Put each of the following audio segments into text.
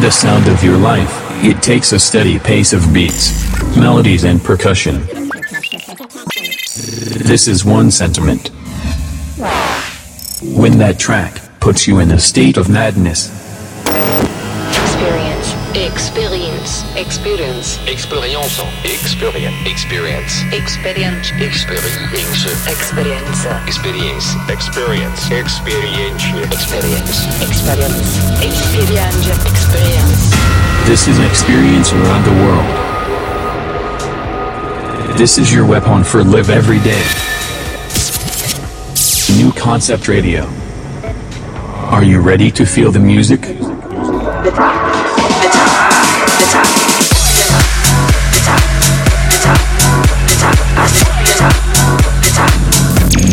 the sound of your life, it takes a steady pace of beats, melodies and percussion. This is one sentiment. When that track puts you in a state of madness. Experience. Experience. Experience. Experience. Experience. Experience. Experience. Experience. Experience. Experience. Experience. Experience. Experience. Experience. Experience. This is experience around the world. This is your weapon for live every day. New Concept Radio. Are you ready to feel the music? The top. The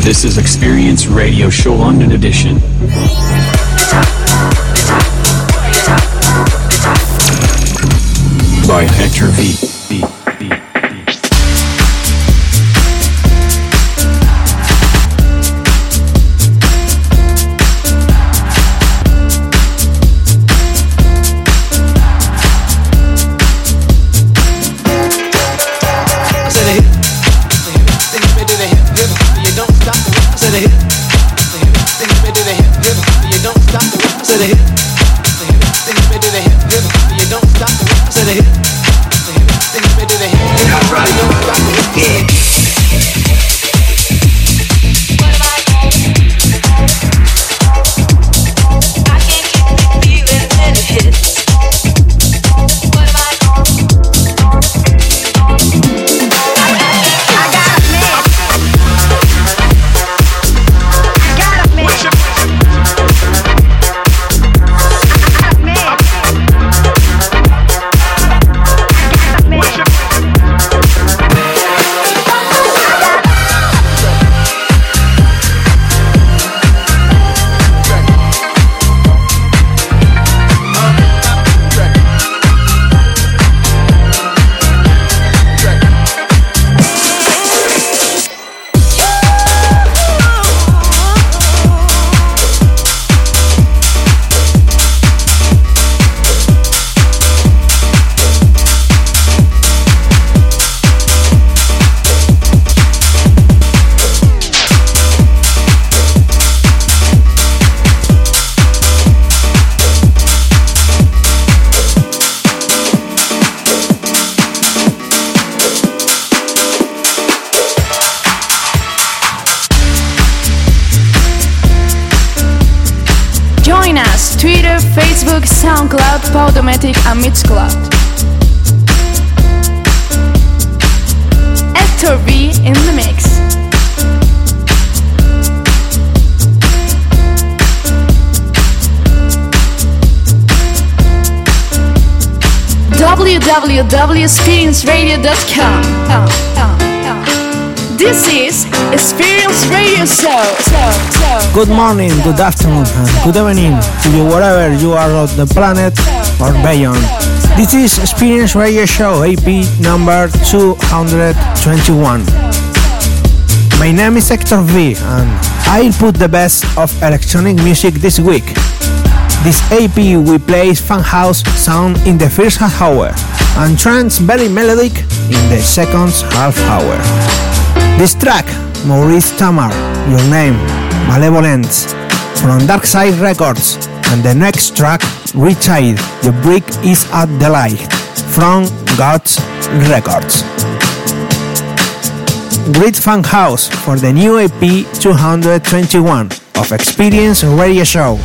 This is Experience Radio Show London Edition. By Hector V. www.experienceradio.com. This is Experience Radio Show. Good morning, good afternoon, good evening to you wherever you are on the planet or beyond. This is Experience Radio Show AP number 221. My name is Hector V, and I'll put the best of electronic music this week. This AP we play fun house sound in the first half hour and trance very melodic in the second half hour. This track, Maurice Tamraz, Your Name, Malevolence, from Dark Side Records, and the next track, Re-Tide, The Brick is at the Light, from God's Records. Great Fun House for the new EP 221 of Experience Radio Show.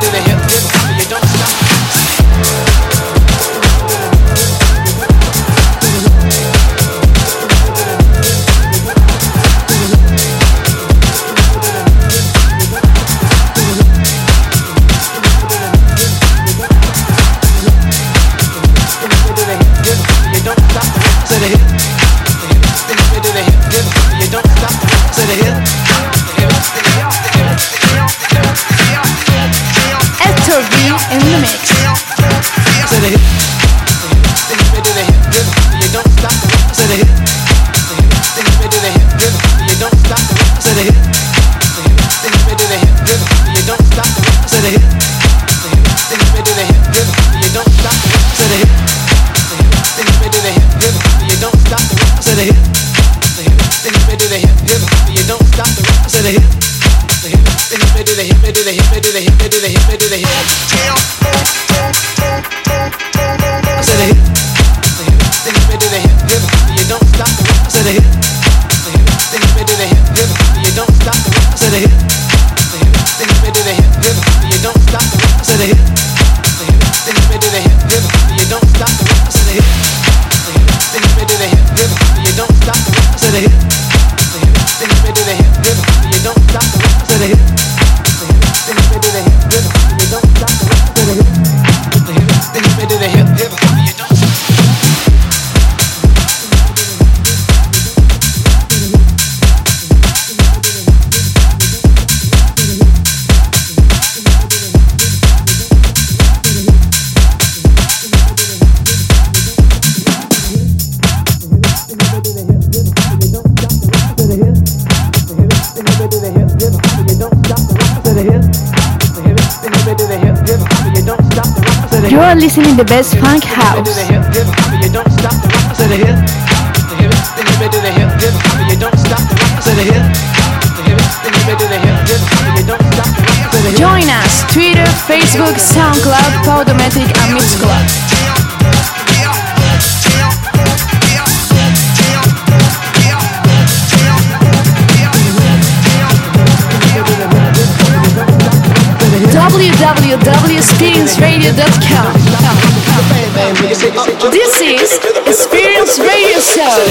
do the You're listening to the Best Funk House. Join us Twitter, Facebook, SoundCloud, Podomatic and Mixcloud. www.experienceradio.com. This is Experience Radio Show.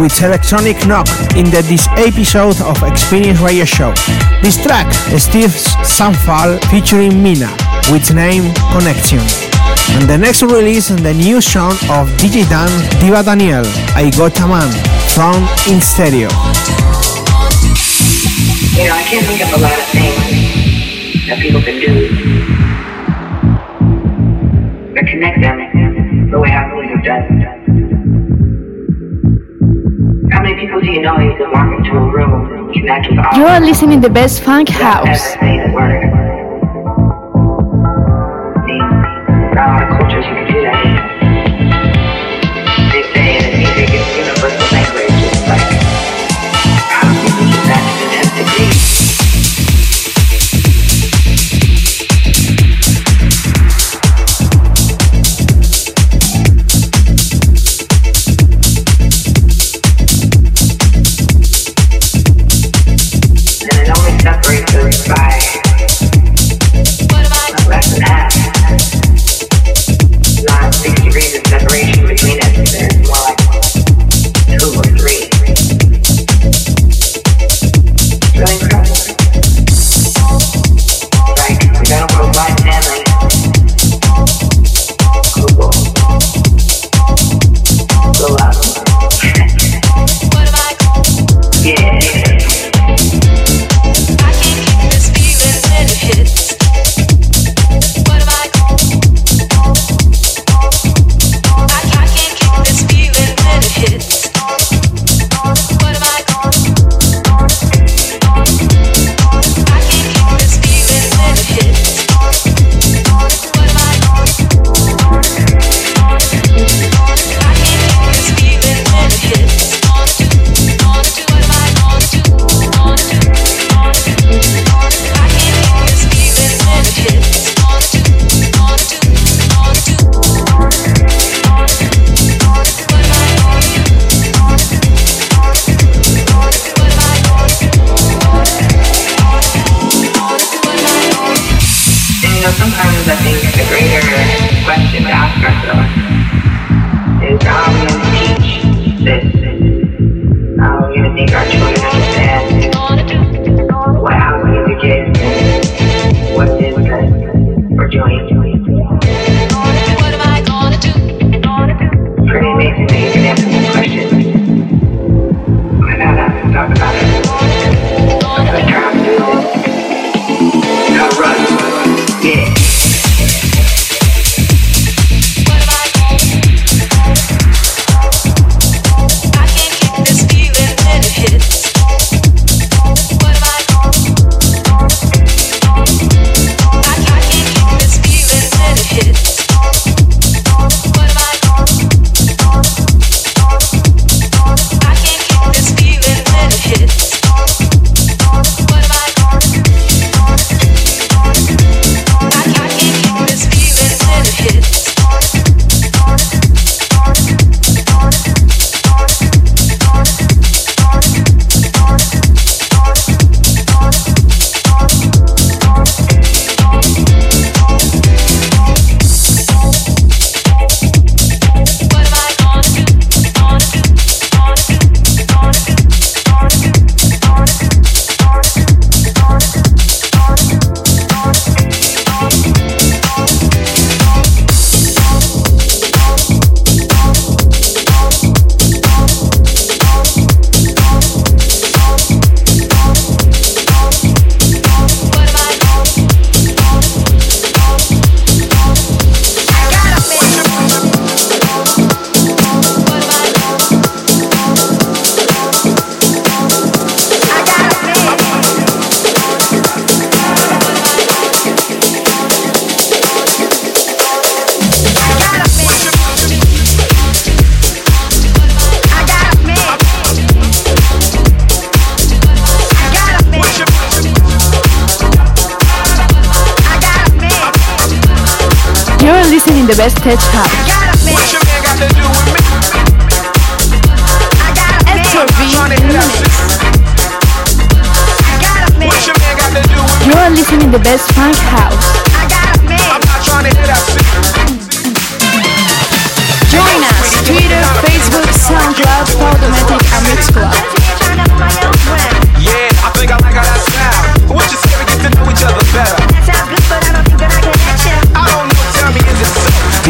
with Electronic Knock in the, this episode of Experience Radio Show. This track is Steve Synfull featuring Mena with name Connection. And the next release is the new song of DJ Dan Diva Danielle, I Got a Man, from In Stereo. You know, I can't think of a lot of things that people can do You are listening to the best funk house.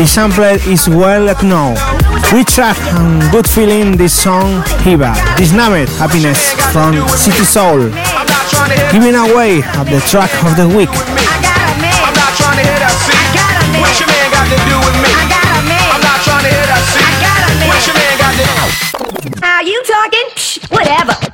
The sample is well known. We track and good feeling this song Hiva. This named Happiness from City Soul. Giving away of the track of the week. Are you talking? Psh, whatever.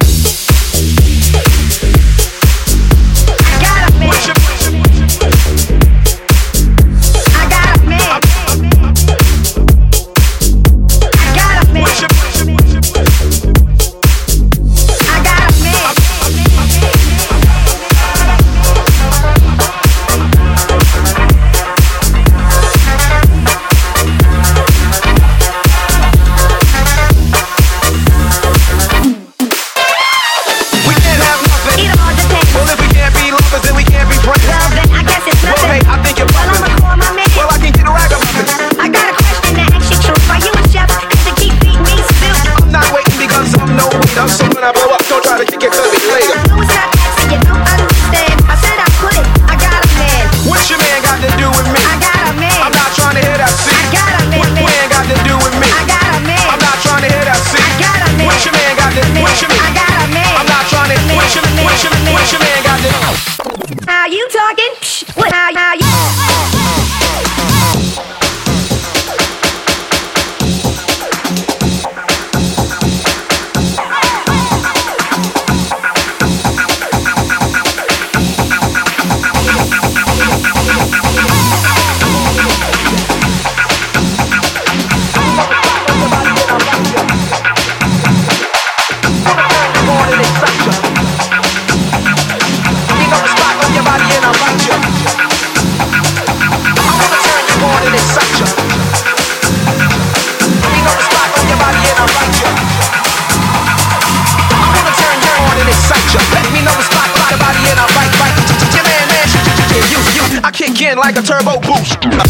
A turbo boost.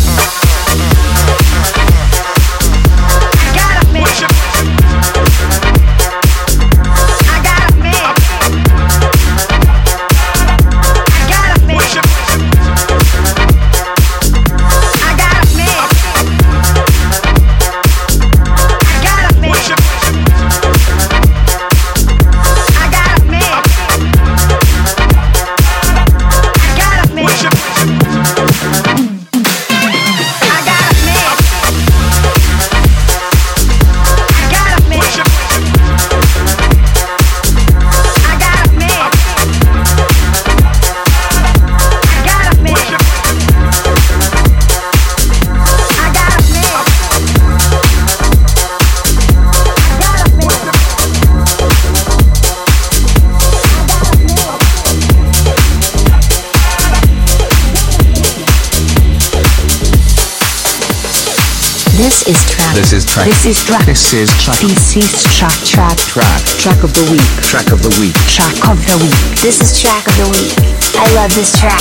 Track. This is track. This is track. This is track. Track. Track. Track. Track of the week. Track of the week. Track of the week. This is track of the week. I love this track.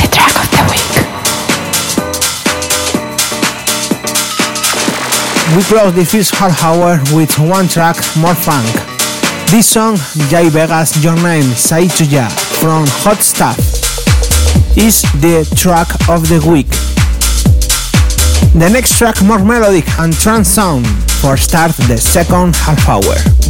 The track of the week. We close the first half hour with one track, more funk. This song, Jay Vegas Your Name, Say to Ya, from Hot Stuff, is the track of the week. The next track, more melodic and trance sound, for start the second half hour.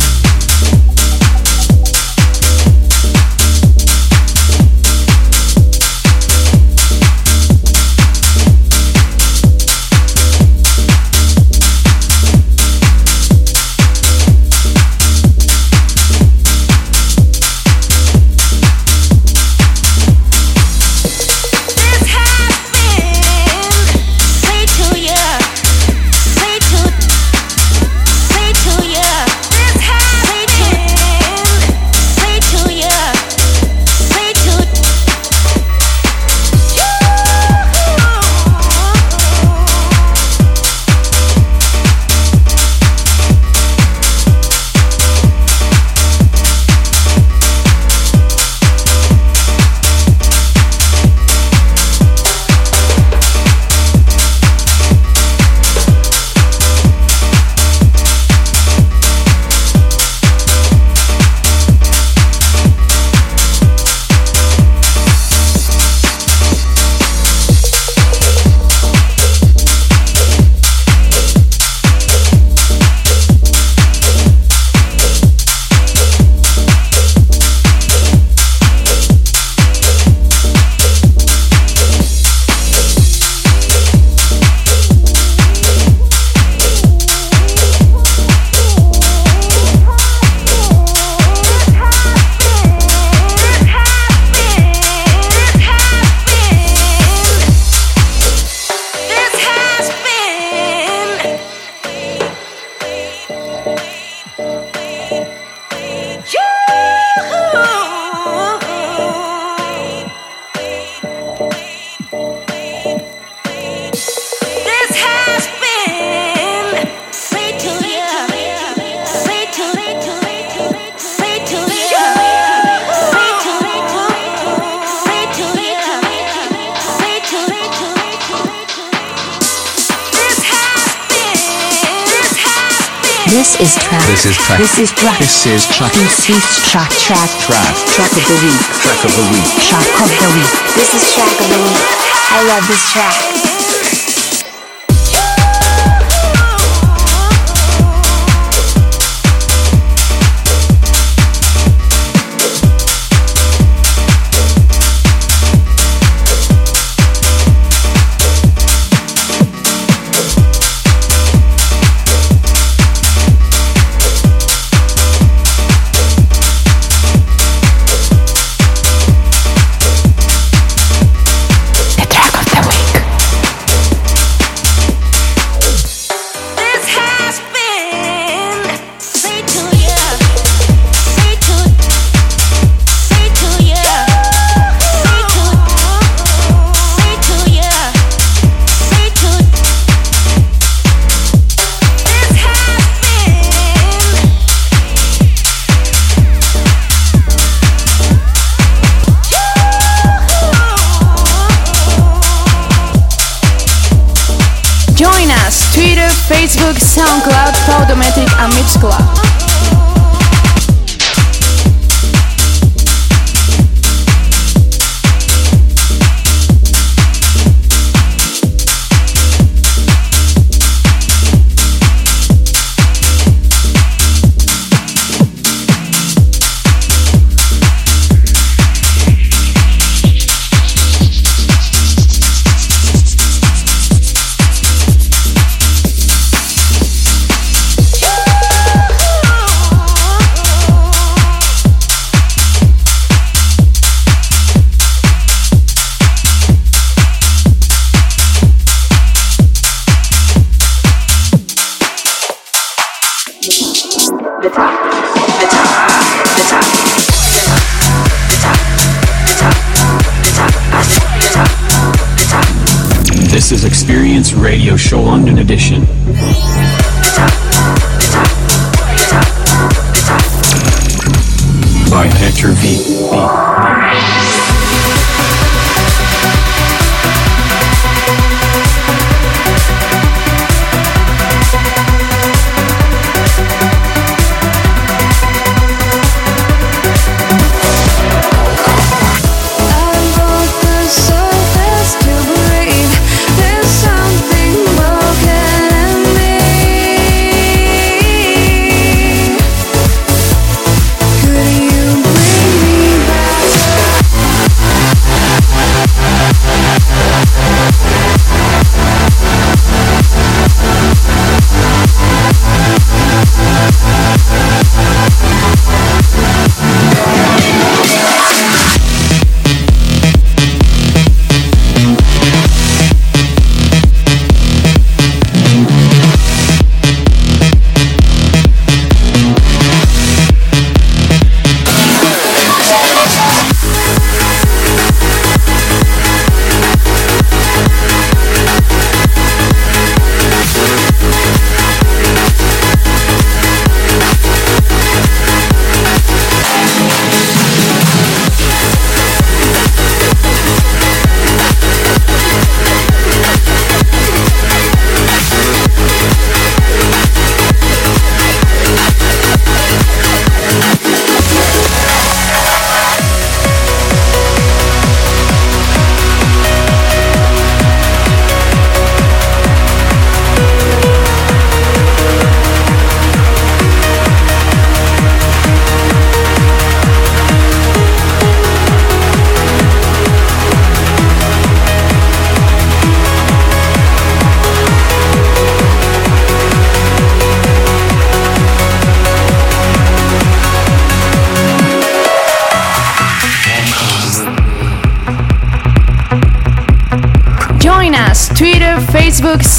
Is track. This is track. This is track. This is track. Track. Track. Track of the week. Track of the week. Track of the week. This is track of the week. I love this track. Join us Twitter, Facebook, SoundCloud, Podomatic and Mixcloud. Radio Show London Edition. By Hector V.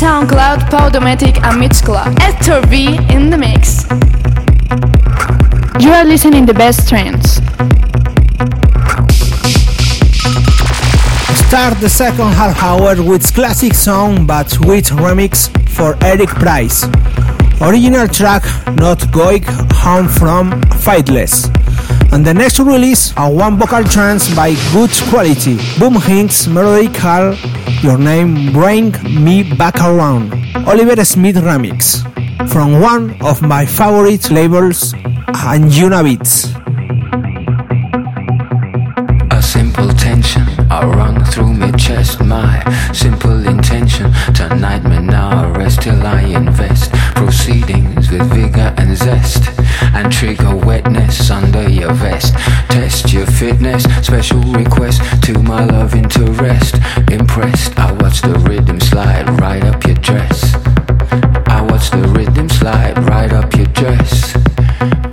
SoundCloud, Podomatic and Mixcloud. Hector V in the mix. You are listening the best trends. Start the second half hour with classic song but with remix for Eric Prydz. Original track Not Going Home from Faithless. And the next release, a one vocal trance by good quality. Boom Jinx melodical Your Name Bring Me Back Around. Oliver Smith remix. From one of my favorite labels, Anjunabeats. A simple tension I run through my chest My simple intention Tonight me now rest till I invest Proceedings with vigor and zest And trigger wetness under your vest. Test your fitness Special request to my love interest Impressed I watch the rhythm slide right up your dress. I watch the rhythm slide right up your dress.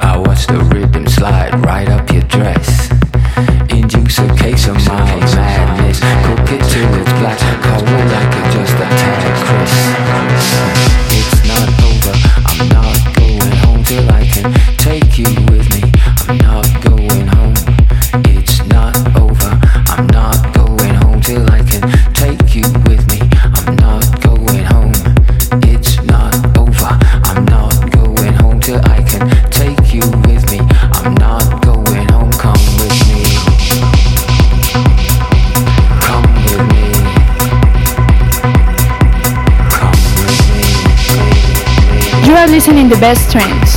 I watch the rhythm slide right up your dress. Induce a case of mild listening the best trends.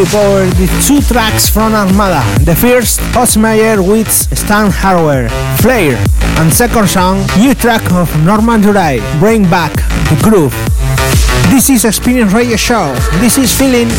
We covered the two tracks from Armada. The first, Osmeyer with Stan Arwell, Flare, and second song, new track of Norman Doray, Bring Back the Groove. This is Experience Radio Show. This is Feeling.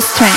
Best.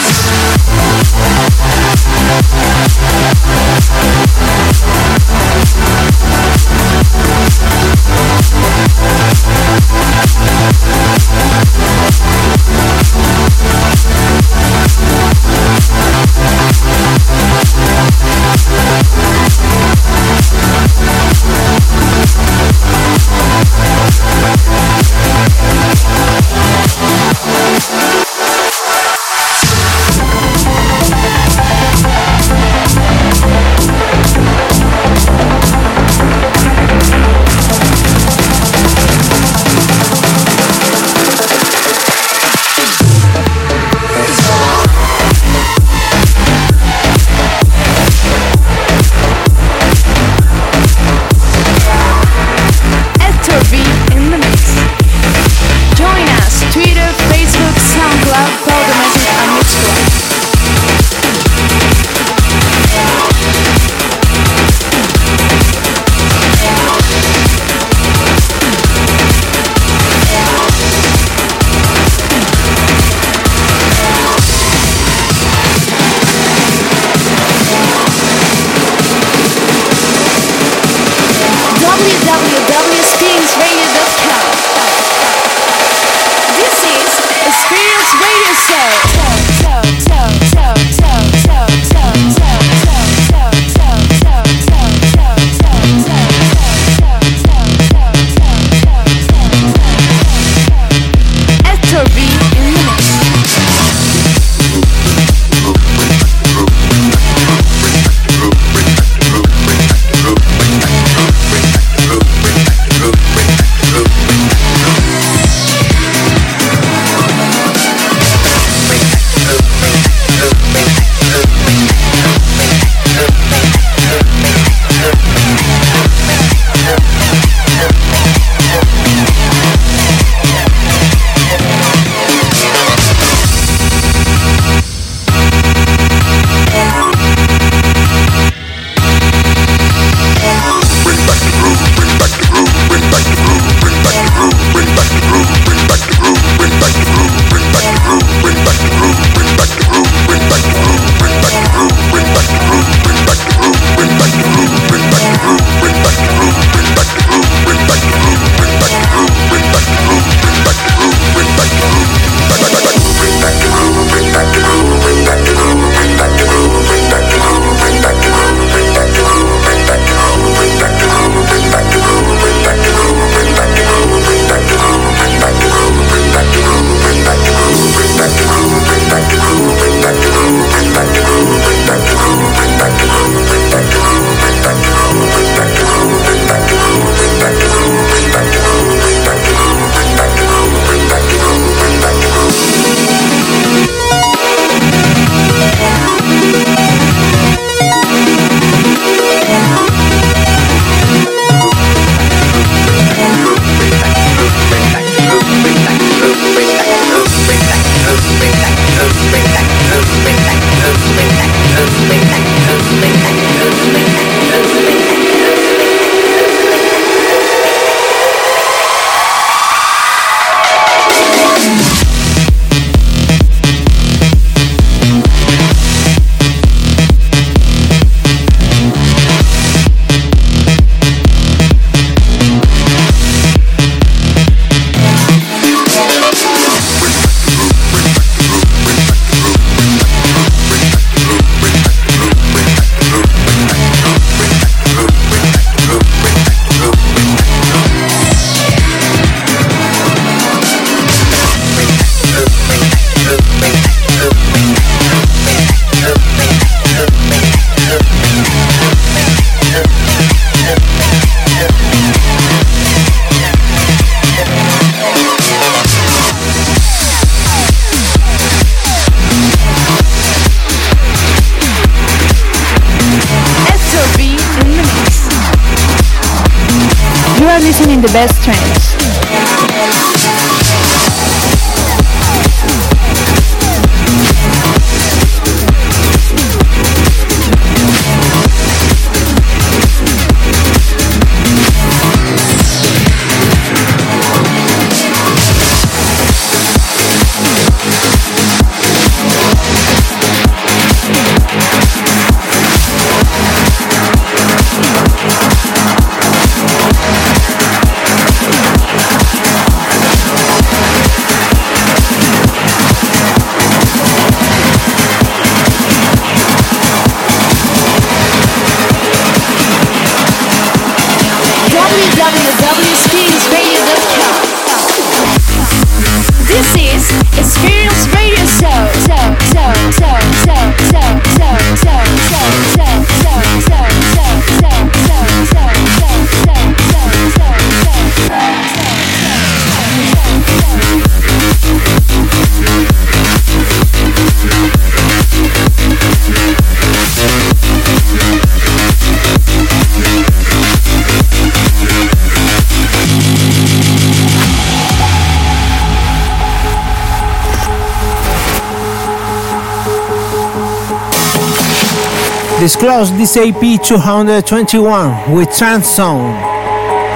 Disclose this AP 221 with Trans Zone.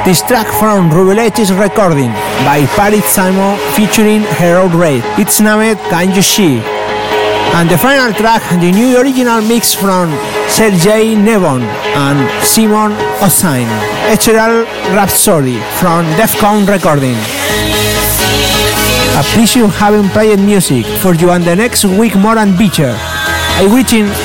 This track from Revelatis recording by Parit Simon featuring Errol Reid. It's named Can You See? And the final track, the new original mix from Sergey Nevone and Simon O'Shine. Ethereal Rhapsody from Defcon Recording. Appreciate having played music for you and the next week more and better. I wishing Can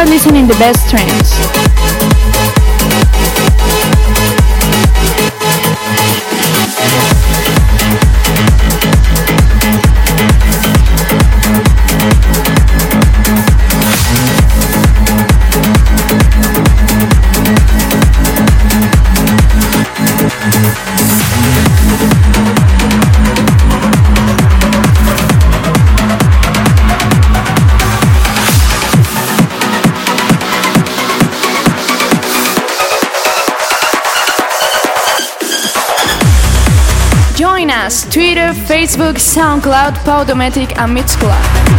are listening the best trends. Facebook, SoundCloud, Podomatic and Mixcloud.